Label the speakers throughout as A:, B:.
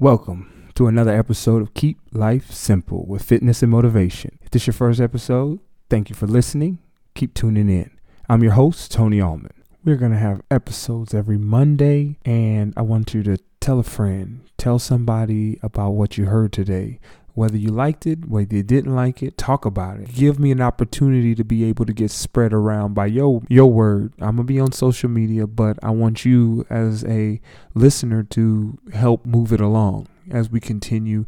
A: Welcome to another episode of Keep Life Simple with Fitness and Motivation. If this is your first episode, thank you for listening. Keep tuning in. I'm your host, Tony Allman. We're going to have episodes every Monday, and I want you to tell a friend, tell somebody about what you heard today. Whether you liked it, whether you didn't like it, talk about it. Give me an opportunity to be able to get spread around by your your word. I'm gonna be on social media, but I want you as a listener to help move it along as we continue.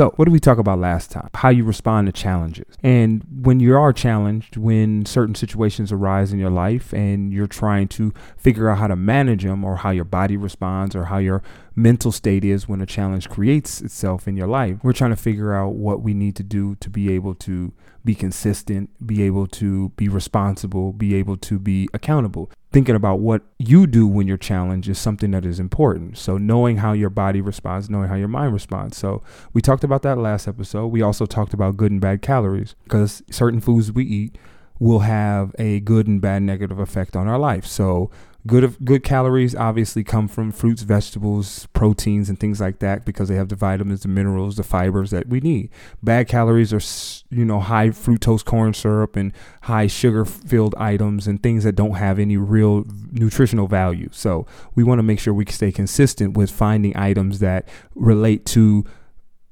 A: So, what did we talk about last time? How you respond to challenges. And when you are challenged, when certain situations arise in your life and you're trying to figure out how to manage them or how your body responds or how your mental state is when a challenge creates itself in your life, we're trying to figure out what we need to do to be able to be consistent, be able to be responsible, be able to be accountable thinking about what you do when you're challenged is something that is important. So knowing how your body responds, knowing how your mind responds. So we talked about that last episode. We also talked about good and bad calories because certain foods we eat will have a good and bad negative effect on our life. So Good good calories obviously come from fruits, vegetables, proteins, and things like that because they have the vitamins, the minerals, the fibers that we need. Bad calories are you know high fructose corn syrup and high sugar filled items and things that don't have any real nutritional value. So we want to make sure we stay consistent with finding items that relate to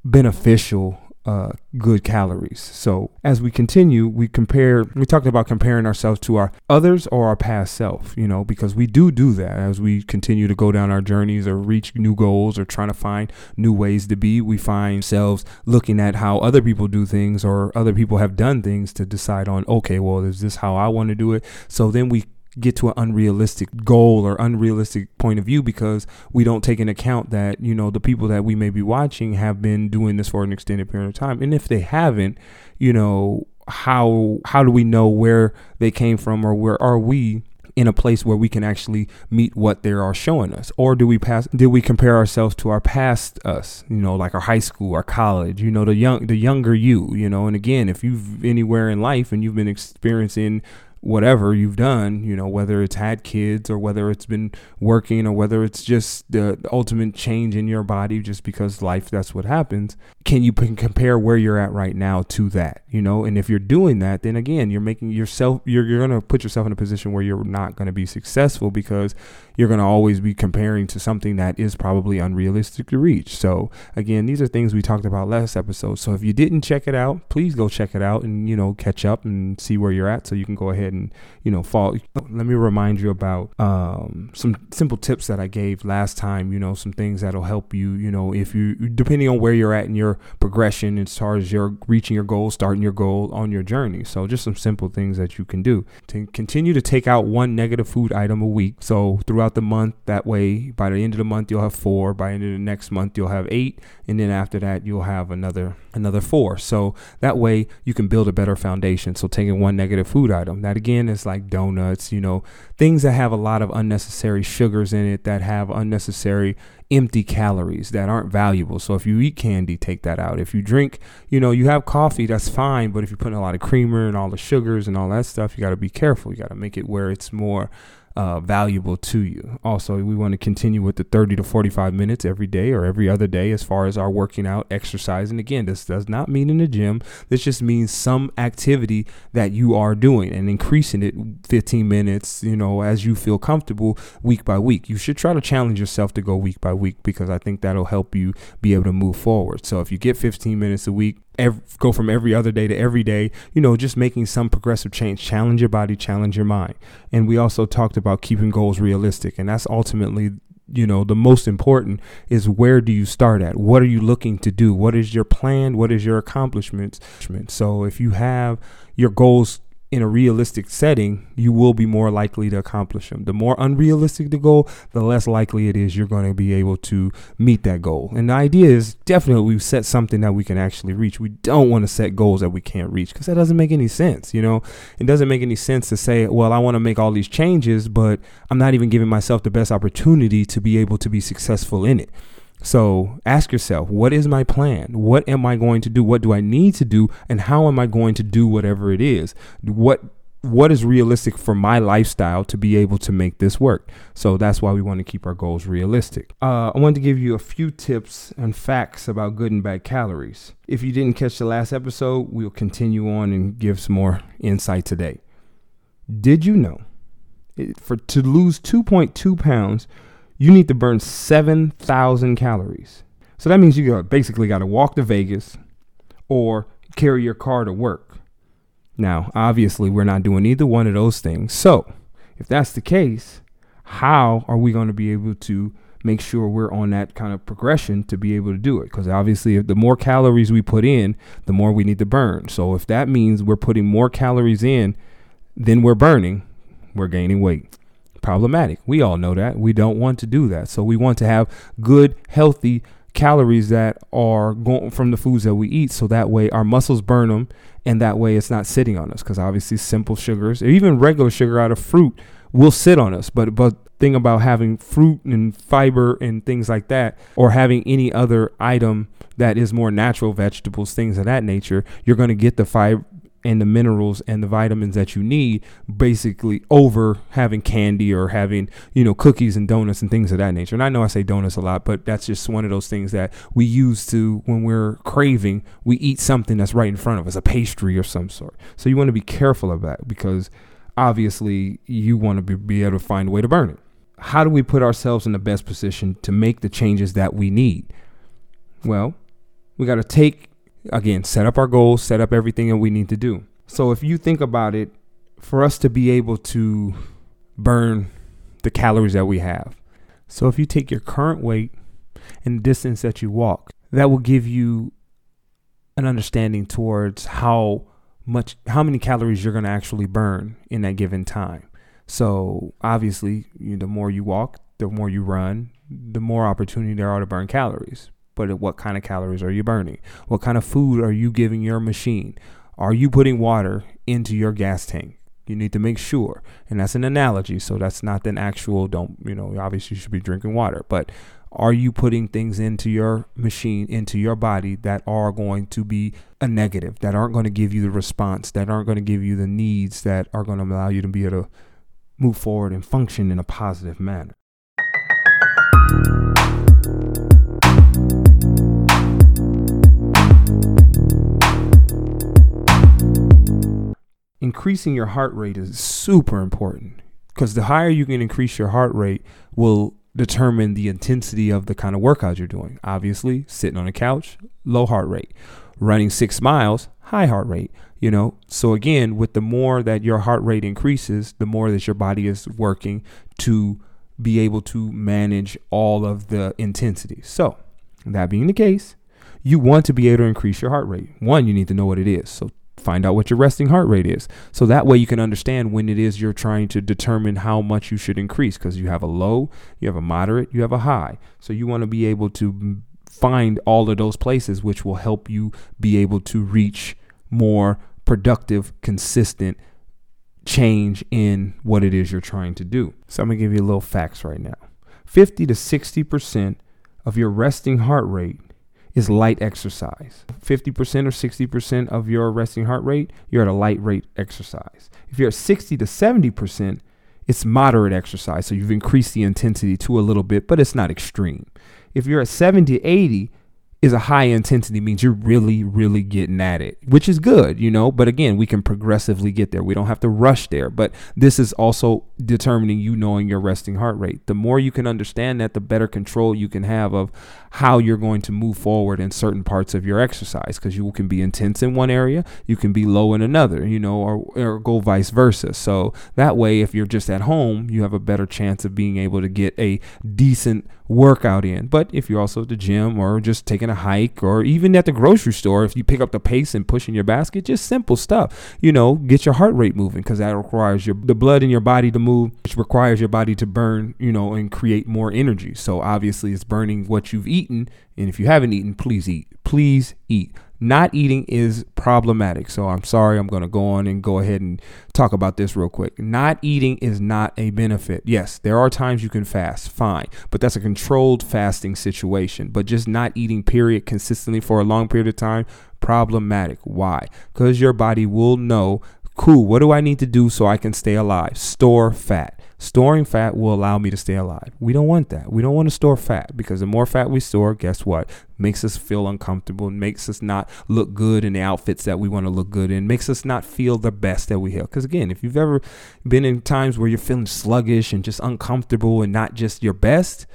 A: beneficial uh, good calories. So as we continue, we compare. We talked about comparing ourselves to our others or our past self. You know, because we do do that as we continue to go down our journeys or reach new goals or trying to find new ways to be. We find ourselves looking at how other people do things or other people have done things to decide on. Okay, well, is this how I want to do it? So then we get to an unrealistic goal or unrealistic point of view because we don't take into account that you know the people that we may be watching have been doing this for an extended period of time. And if they haven't you know how how do we know where they came from or where are we in a place where we can actually meet what they are showing us? Or do we pass did we compare ourselves to our past us you know like our high school our college you know the young the younger you you know? And again if you've anywhere in life and you've been experiencing whatever you've done, you know, whether it's had kids or whether it's been working or whether it's just the ultimate change in your body just because life that's what happens, can you p- compare where you're at right now to that, you know? And if you're doing that, then again, you're making yourself you're you're going to put yourself in a position where you're not going to be successful because you're going to always be comparing to something that is probably unrealistic to reach. So, again, these are things we talked about last episode. So, if you didn't check it out, please go check it out and, you know, catch up and see where you're at so you can go ahead and, you know, fall. Let me remind you about um, some simple tips that I gave last time, you know, some things that'll help you, you know, if you, depending on where you're at in your progression as far as you're reaching your goal, starting your goal on your journey. So, just some simple things that you can do to continue to take out one negative food item a week. So, throughout throughout the month. That way, by the end of the month, you'll have four. By the end of the next month, you'll have eight, and then after that, you'll have another another four. So that way, you can build a better foundation. So taking one negative food item, that again it's like donuts, you know, things that have a lot of unnecessary sugars in it, that have unnecessary empty calories that aren't valuable. So if you eat candy, take that out. If you drink, you know, you have coffee, that's fine. But if you're putting a lot of creamer and all the sugars and all that stuff, you got to be careful. You got to make it where it's more uh, valuable to you. Also, we want to continue with the 30 to 45 minutes every day or every other day as far as our working out, exercising. Again, this does not mean in the gym. This just means some activity that you are doing and increasing it 15 minutes, you know, as you feel comfortable week by week. You should try to challenge yourself to go week by week because I think that'll help you be able to move forward. So if you get 15 minutes a week, every, go from every other day to every day, you know, just making some progressive change. Challenge your body, challenge your mind. And we also talked about keeping goals realistic. And that's ultimately you know the most important is where do you start at what are you looking to do what is your plan what is your accomplishments so if you have your goals in a realistic setting, you will be more likely to accomplish them. The more unrealistic the goal, the less likely it is you're going to be able to meet that goal. And the idea is definitely we set something that we can actually reach. We don't want to set goals that we can't reach because that doesn't make any sense. You know, it doesn't make any sense to say, well, I want to make all these changes, but I'm not even giving myself the best opportunity to be able to be successful in it. So ask yourself, what is my plan? What am I going to do? What do I need to do? And how am I going to do whatever it is? What what is realistic for my lifestyle to be able to make this work. So that's why we want to keep our goals realistic. Uh, I wanted to give you a few tips and facts about good and bad calories. If you didn't catch the last episode, we'll continue on and give some more insight today. Did you know for to lose 2.2 pounds, you need to burn 7,000 calories? So that means you basically got to walk to Vegas or carry your car to work now, obviously, we're not doing either one of those things. So, if that's the case, how are we going to be able to make sure we're on that kind of progression to be able to do it? Because obviously, the more calories we put in, the more we need to burn. So, if that means we're putting more calories in than we're burning, we're gaining weight. Problematic. We all know that. We don't want to do that. So, we want to have good, healthy calories that are going from the foods that we eat so that way our muscles burn them and that way it's not sitting on us because obviously simple sugars or even regular sugar out of fruit will sit on us but but thing about having fruit and fiber and things like that or having any other item that is more natural vegetables things of that nature you're going to get the fiber and the minerals and the vitamins that you need basically over having candy or having you know cookies and donuts and things of that nature. And i know i say donuts a lot but that's just one of those things that we use to when we're craving we eat something that's right in front of us a pastry or some sort. So you want to be careful of that because obviously you want to be, be able to find a way to burn it. How do we put ourselves in the best position to make the changes that we need? Well we got to take again, set up our goals, set up everything that we need to do. So if you think about it, for us to be able to burn the calories that we have. So if you take your current weight and distance that you walk, that will give you an understanding towards how much how many calories you're going to actually burn in that given time. So obviously, you the more you walk, the more you run, the more opportunity there are to burn calories but what kind of calories are you burning? What kind of food are you giving your machine? Are you putting water into your gas tank? You need to make sure. And that's an analogy. So that's not an actual, don't, you know, obviously you should be drinking water. But are you putting things into your machine, into your body that are going to be a negative, that aren't going to give you the response, that aren't going to give you the needs, that are going to allow you to be able to move forward and function in a positive manner? Increasing your heart rate is super important because the higher you can increase your heart rate will determine the intensity of the kind of workout you're doing. Obviously, sitting on a couch, low heart rate. Running six miles, high heart rate. You know, so again, with the more that your heart rate increases, the more that your body is working to be able to manage all of the intensity. So, that being the case, you want to be able to increase your heart rate. One, you need to know what it is. So, find out what your resting heart rate is. So that way you can understand when it is you're trying to determine how much you should increase because you have a low, you have a moderate, you have a high. So you want to be able to find all of those places which will help you be able to reach more productive, consistent change in what it is you're trying to do. So I'm going to give you a little facts right now. 50 to 60% of your resting heart rate is light exercise. 50% or 60% of your resting heart rate, you're at a light rate exercise. If you're at 60 to 70%, it's moderate exercise. So you've increased the intensity to a little bit, but it's not extreme. If you're at 70 to 80, is a high intensity means you're really really getting at it which is good you know but again we can progressively get there. We don't have to rush there but this is also determining you knowing your resting heart rate. The more you can understand that the better control you can have of how you're going to move forward in certain parts of your exercise because you can be intense in one area you can be low in another you know or, or go vice versa. So that way if you're just at home you have a better chance of being able to get a decent workout in. But if you're also at the gym or just taking a hike or even at the grocery store, if you pick up the pace and push in your basket, just simple stuff. You know, get your heart rate moving because that requires your the blood in your body to move, which requires your body to burn, you know, and create more energy. So obviously it's burning what you've eaten. And if you haven't eaten, please eat. Please eat not eating is problematic. So I'm sorry, I'm going to go on and go ahead and talk about this real quick. Not eating is not a benefit. Yes, there are times you can fast, fine, but that's a controlled fasting situation. But just not eating, period, consistently for a long period of time, problematic. Why? Because your body will know Cool. What do I need to do so I can stay alive? Store fat. Storing fat will allow me to stay alive. We don't want that. We don't want to store fat because the more fat we store, guess what? Makes us feel uncomfortable, makes us not look good in the outfits that we want to look good in, makes us not feel the best that we have. Because again, if you've ever been in times where you're feeling sluggish and just uncomfortable and not just your best,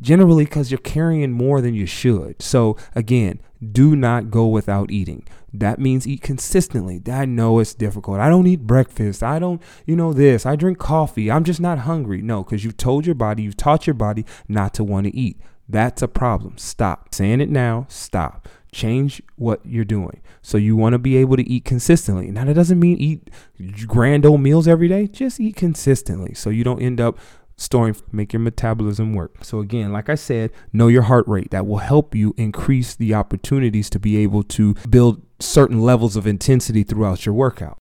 A: generally because you're carrying more than you should. So again, do not go without eating. That means eat consistently. I know it's difficult. I don't eat breakfast. I don't, you know, this. I drink coffee. I'm just not hungry. No, because you've told your body, you've taught your body not to want to eat. That's a problem. Stop. Saying it now, stop. Change what you're doing. So you want to be able to eat consistently. Now, that doesn't mean eat grand old meals every day. Just eat consistently so you don't end up storing, make your metabolism work. So, again, like I said, know your heart rate. That will help you increase the opportunities to be able to build certain levels of intensity throughout your workout.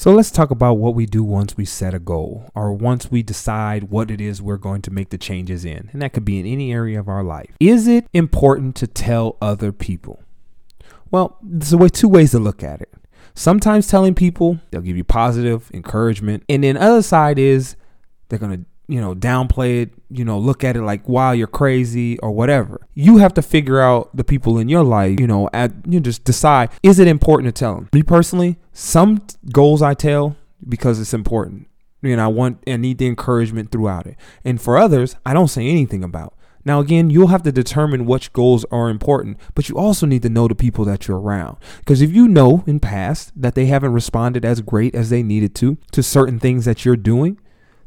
A: So let's talk about what we do once we set a goal or once we decide what it is we're going to make the changes in. And that could be in any area of our life. Is it important to tell other people? Well, there's a way, two ways to look at it. Sometimes telling people, they'll give you positive encouragement. And then other side is they're going to, you know, downplay it, you know, look at it like, wow, you're crazy or whatever. You have to figure out the people in your life, you know, at you just decide, is it important to tell them? Me personally, some goals I tell because it's important. Know, I want and need the encouragement throughout it. And for others, I don't say anything about. Now, again, you'll have to determine which goals are important, but you also need to know the people that you're around. Because if you know in past that they haven't responded as great as they needed to to certain things that you're doing,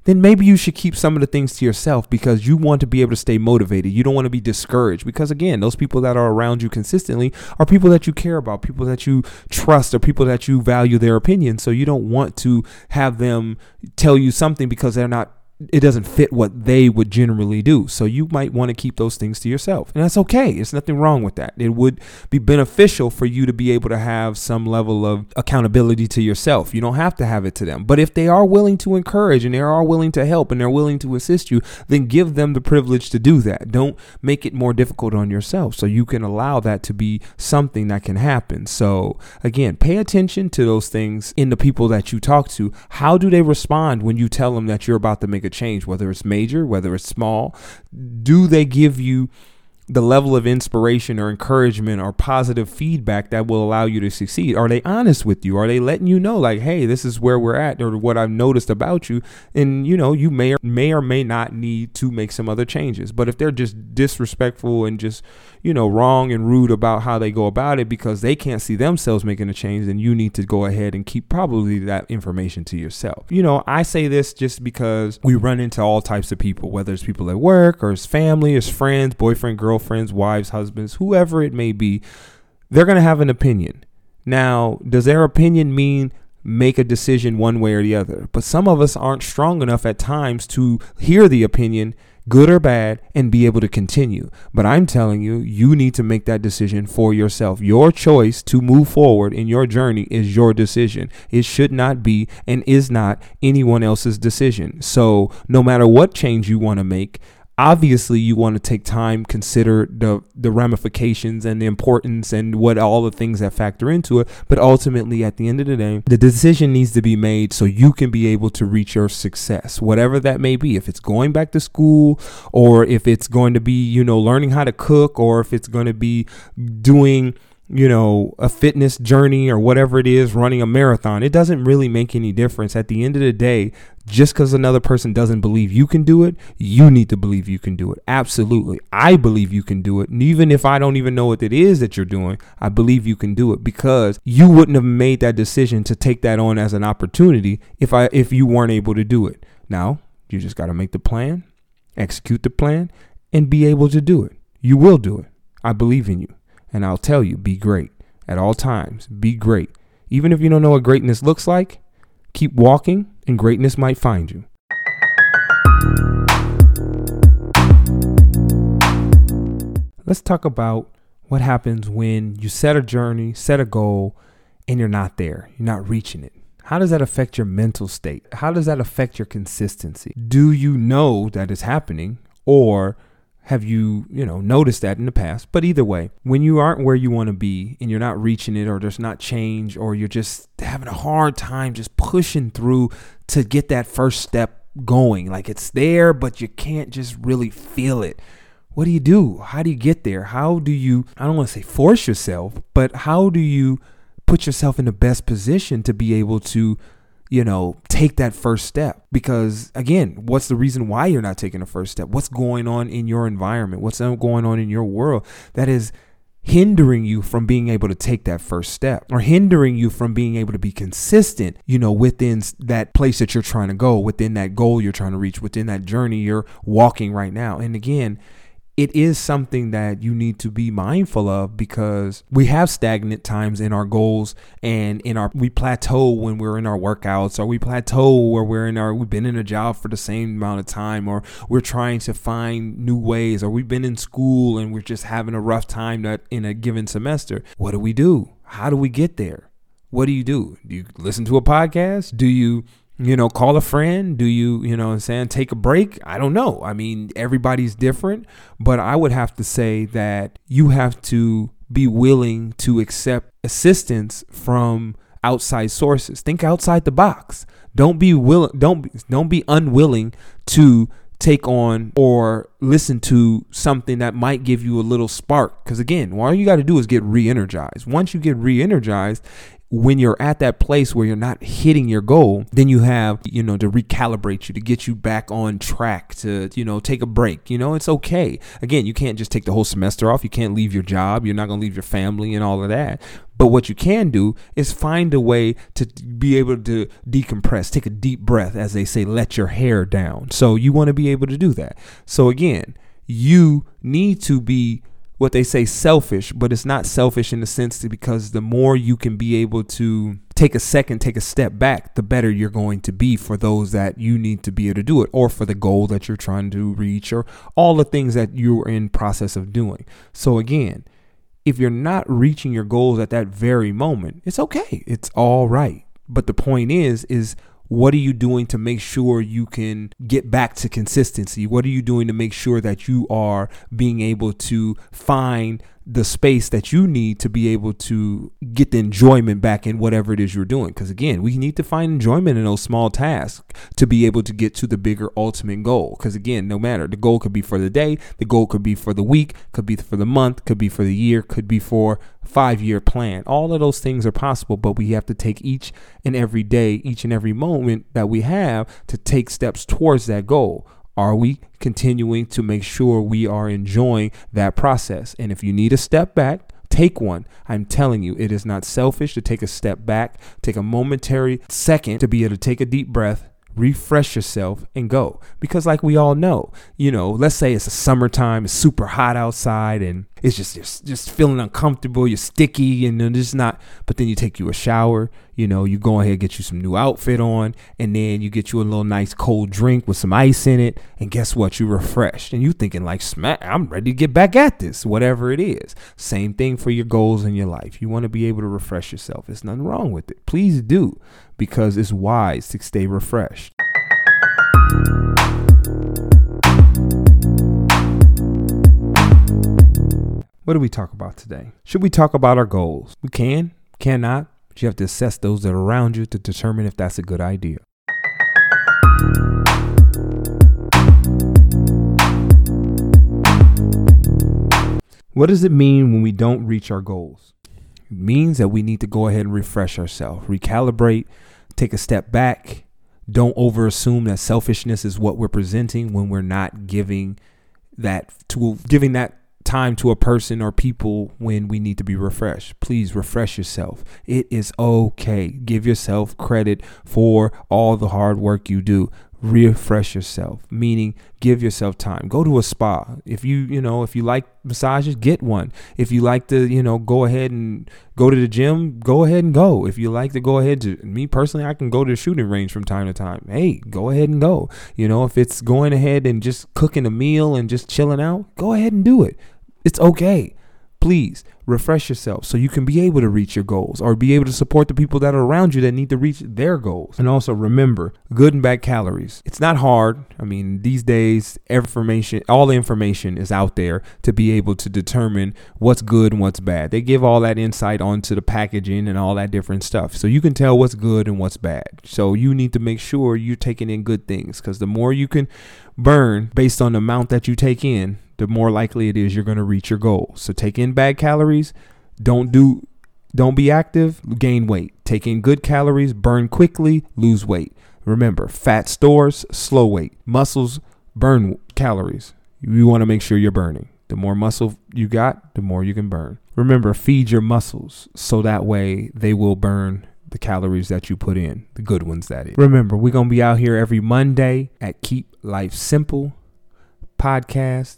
A: then maybe you should keep some of the things to yourself because you want to be able to stay motivated. You don't want to be discouraged because, again, those people that are around you consistently are people that you care about, people that you trust, or people that you value their opinion. So you don't want to have them tell you something because they're not it doesn't fit what they would generally do. So you might want to keep those things to yourself. And that's okay. There's nothing wrong with that. It would be beneficial for you to be able to have some level of accountability to yourself. You don't have to have it to them. But if they are willing to encourage and they are willing to help and they're willing to assist you, then give them the privilege to do that. Don't make it more difficult on yourself. So you can allow that to be something that can happen. So again, pay attention to those things in the people that you talk to. How do they respond when you tell them that you're about to make a change, whether it's major, whether it's small? Do they give you the level of inspiration or encouragement or positive feedback that will allow you to succeed? Are they honest with you? Are they letting you know, like, hey, this is where we're at or what I've noticed about you? And, you know, you may or may or may not need to make some other changes. But if they're just disrespectful and just, you know, wrong and rude about how they go about it because they can't see themselves making a change, then you need to go ahead and keep probably that information to yourself. You know, I say this just because we run into all types of people, whether it's people at work or it's family, it's friends, boyfriend, girlfriends, wives, husbands, whoever it may be, they're going to have an opinion. Now, does their opinion mean make a decision one way or the other? But some of us aren't strong enough at times to hear the opinion good or bad, and be able to continue. But I'm telling you, you need to make that decision for yourself. Your choice to move forward in your journey is your decision. It should not be and is not anyone else's decision. So, no matter what change you want to make, obviously you want to take time consider the the ramifications and the importance and what all the things that factor into it but ultimately at the end of the day the decision needs to be made so you can be able to reach your success whatever that may be. If it's going back to school or if it's going to be you know learning how to cook or if it's going to be doing you know, a fitness journey or whatever it is, running a marathon, it doesn't really make any difference. At the end of the day, just because another person doesn't believe you can do it, you need to believe you can do it. Absolutely. I believe you can do it. And even if I don't even know what it is that you're doing, I believe you can do it because you wouldn't have made that decision to take that on as an opportunity if I if you weren't able to do it. Now, you just got to make the plan, execute the plan, and be able to do it. You will do it. I believe in you. And I'll tell you, be great at all times. Be great. Even if you don't know what greatness looks like, keep walking and greatness might find you. Let's talk about what happens when you set a journey, set a goal, and you're not there. You're not reaching it. How does that affect your mental state? How does that affect your consistency? Do you know that it's happening or have you, you know, noticed that in the past? But either way, when you aren't where you want to be and you're not reaching it or there's not change or you're just having a hard time just pushing through to get that first step going, like it's there, but you can't just really feel it. What do you do? How do you get there? How do you, I don't want to say force yourself, but how do you put yourself in the best position to be able to you know, take that first step. Because again, what's the reason why you're not taking the first step? What's going on in your environment? What's going on in your world that is hindering you from being able to take that first step or hindering you from being able to be consistent, you know, within that place that you're trying to go, within that goal you're trying to reach, within that journey you're walking right now. And again, it is something that you need to be mindful of because we have stagnant times in our goals and in our we plateau when we're in our workouts or we plateau where we're in our we've been in a job for the same amount of time or we're trying to find new ways or we've been in school and we're just having a rough time that in a given semester. What do we do? How do we get there? What do you do? Do you listen to a podcast? Do you you know, call a friend. Do you, you know, I'm saying take a break? I don't know. I mean, everybody's different, but I would have to say that you have to be willing to accept assistance from outside sources. Think outside the box. Don't be willing. Don't don't be unwilling to take on or listen to something that might give you a little spark. Because again, all you got to do is get re-energized. Once you get re-energized, when you're at that place where you're not hitting your goal, then you have, you know, to recalibrate you, to get you back on track, to, you know, take a break. You know, it's okay. Again, you can't just take the whole semester off. You can't leave your job. You're not going to leave your family and all of that. But what you can do is find a way to be able to decompress, take a deep breath, as they say, let your hair down. So you want to be able to do that. So again, you need to be what they say selfish, but it's not selfish in the sense that because the more you can be able to take a second, take a step back, the better you're going to be for those that you need to be able to do it or for the goal that you're trying to reach or all the things that you're in process of doing. So again, if you're not reaching your goals at that very moment, it's okay. It's all right. But the point is is what are you doing to make sure you can get back to consistency? What are you doing to make sure that you are being able to find the space that you need to be able to get the enjoyment back in whatever it is you're doing. Because again, we need to find enjoyment in those small tasks to be able to get to the bigger ultimate goal. Because again, no matter the goal could be for the day, the goal could be for the week, could be for the month, could be for the year, could be for five year plan. All of those things are possible, but we have to take each and every day, each and every moment that we have to take steps towards that goal. Are we continuing to make sure we are enjoying that process? And if you need a step back, take one. I'm telling you, it is not selfish to take a step back, take a momentary second to be able to take a deep breath, refresh yourself and go because like we all know you know let's say it's a summertime it's super hot outside and it's just just, just feeling uncomfortable you're sticky and then just not but then you take you a shower you know you go ahead get you some new outfit on and then you get you a little nice cold drink with some ice in it and guess what? You refreshed and you thinking like smack i'm ready to get back at this whatever it is. Same thing for your goals in your life. You want to be able to refresh yourself. There's nothing wrong with it. Please do because it's wise to stay refreshed. What do we talk about today? Should we talk about our goals? We can, cannot, but you have to assess those that are around you to determine if that's a good idea. What does it mean when we don't reach our goals? It means that we need to go ahead and refresh ourselves, recalibrate, take a step back. Don't over assume that selfishness is what we're presenting when we're not giving that to giving that time to a person or people when we need to be refreshed. Please refresh yourself. It is okay. Give yourself credit for all the hard work you do refresh yourself meaning give yourself time. Go to a spa. If you you know if you like massages get one. If you like to you know go ahead and go to the gym go ahead and go. If you like to go ahead to me personally i can go to the shooting range from time to time. Hey go ahead and go. You know if it's going ahead and just cooking a meal and just chilling out go ahead and do it. It's okay please refresh yourself so you can be able to reach your goals or be able to support the people that are around you that need to reach their goals. And also remember, good and bad calories. It's not hard. I mean, these days, information, all the information is out there to be able to determine what's good and what's bad. They give all that insight onto the packaging and all that different stuff. So you can tell what's good and what's bad. So you need to make sure you're taking in good things because the more you can burn based on the amount that you take in, the more likely it is you're going to reach your goal. So take in bad calories, don't do don't be active, gain weight. Take in good calories, burn quickly, lose weight. Remember, fat stores slow weight. Muscles burn calories. You want to make sure you're burning. The more muscle you got, the more you can burn. Remember, feed your muscles so that way they will burn the calories that you put in, the good ones that is. Remember, we're going to be out here every Monday at Keep Life Simple podcast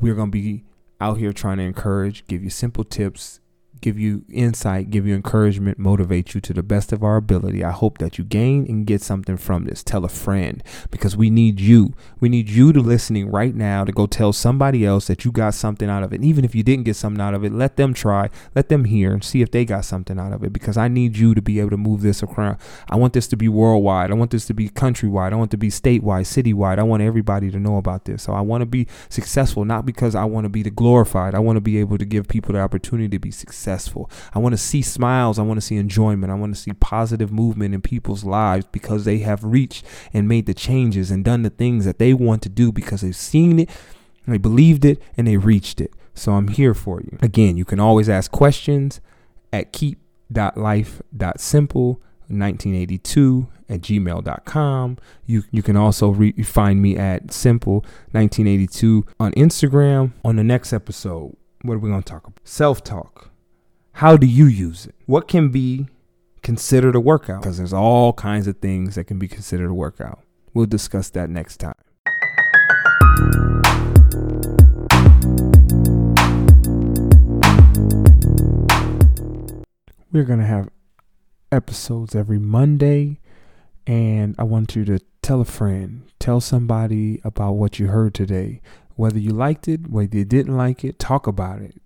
A: we're going to be out here trying to encourage, give you simple tips, give you insight, give you encouragement, motivate you to the best of our ability. I hope that you gain and get something from this. Tell a friend because we need you. We need you to listening right now to go tell somebody else that you got something out of it. And even if you didn't get something out of it, let them try, let them hear and see if they got something out of it because I need you to be able to move this around. I want this to be worldwide. I want this to be countrywide. I want it to be statewide, citywide. I want everybody to know about this. So I want to be successful, not because I want to be the glorified. I want to be able to give people the opportunity to be successful successful. I want to see smiles. I want to see enjoyment. I want to see positive movement in people's lives because they have reached and made the changes and done the things that they want to do because they've seen it, they believed it, and they reached it. So I'm here for you. Again, you can always ask questions at keep.life.simple. 1982 at gmail.com. You, you can also re- find me at simple 1982 on Instagram. On the next episode, what are we going to talk about? Self talk. How do you use it? What can be considered a workout? Because there's all kinds of things that can be considered a workout. We'll discuss that next time. We're going to have episodes every Monday. And I want you to tell a friend, tell somebody about what you heard today. Whether you liked it, whether you didn't like it, talk about it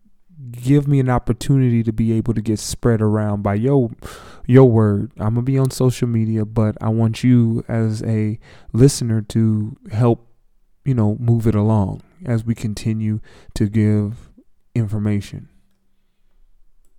A: give me an opportunity to be able to get spread around by your your word. I'm gonna be on social media, but I want you as a listener to help, you know, move it along as we continue to give information.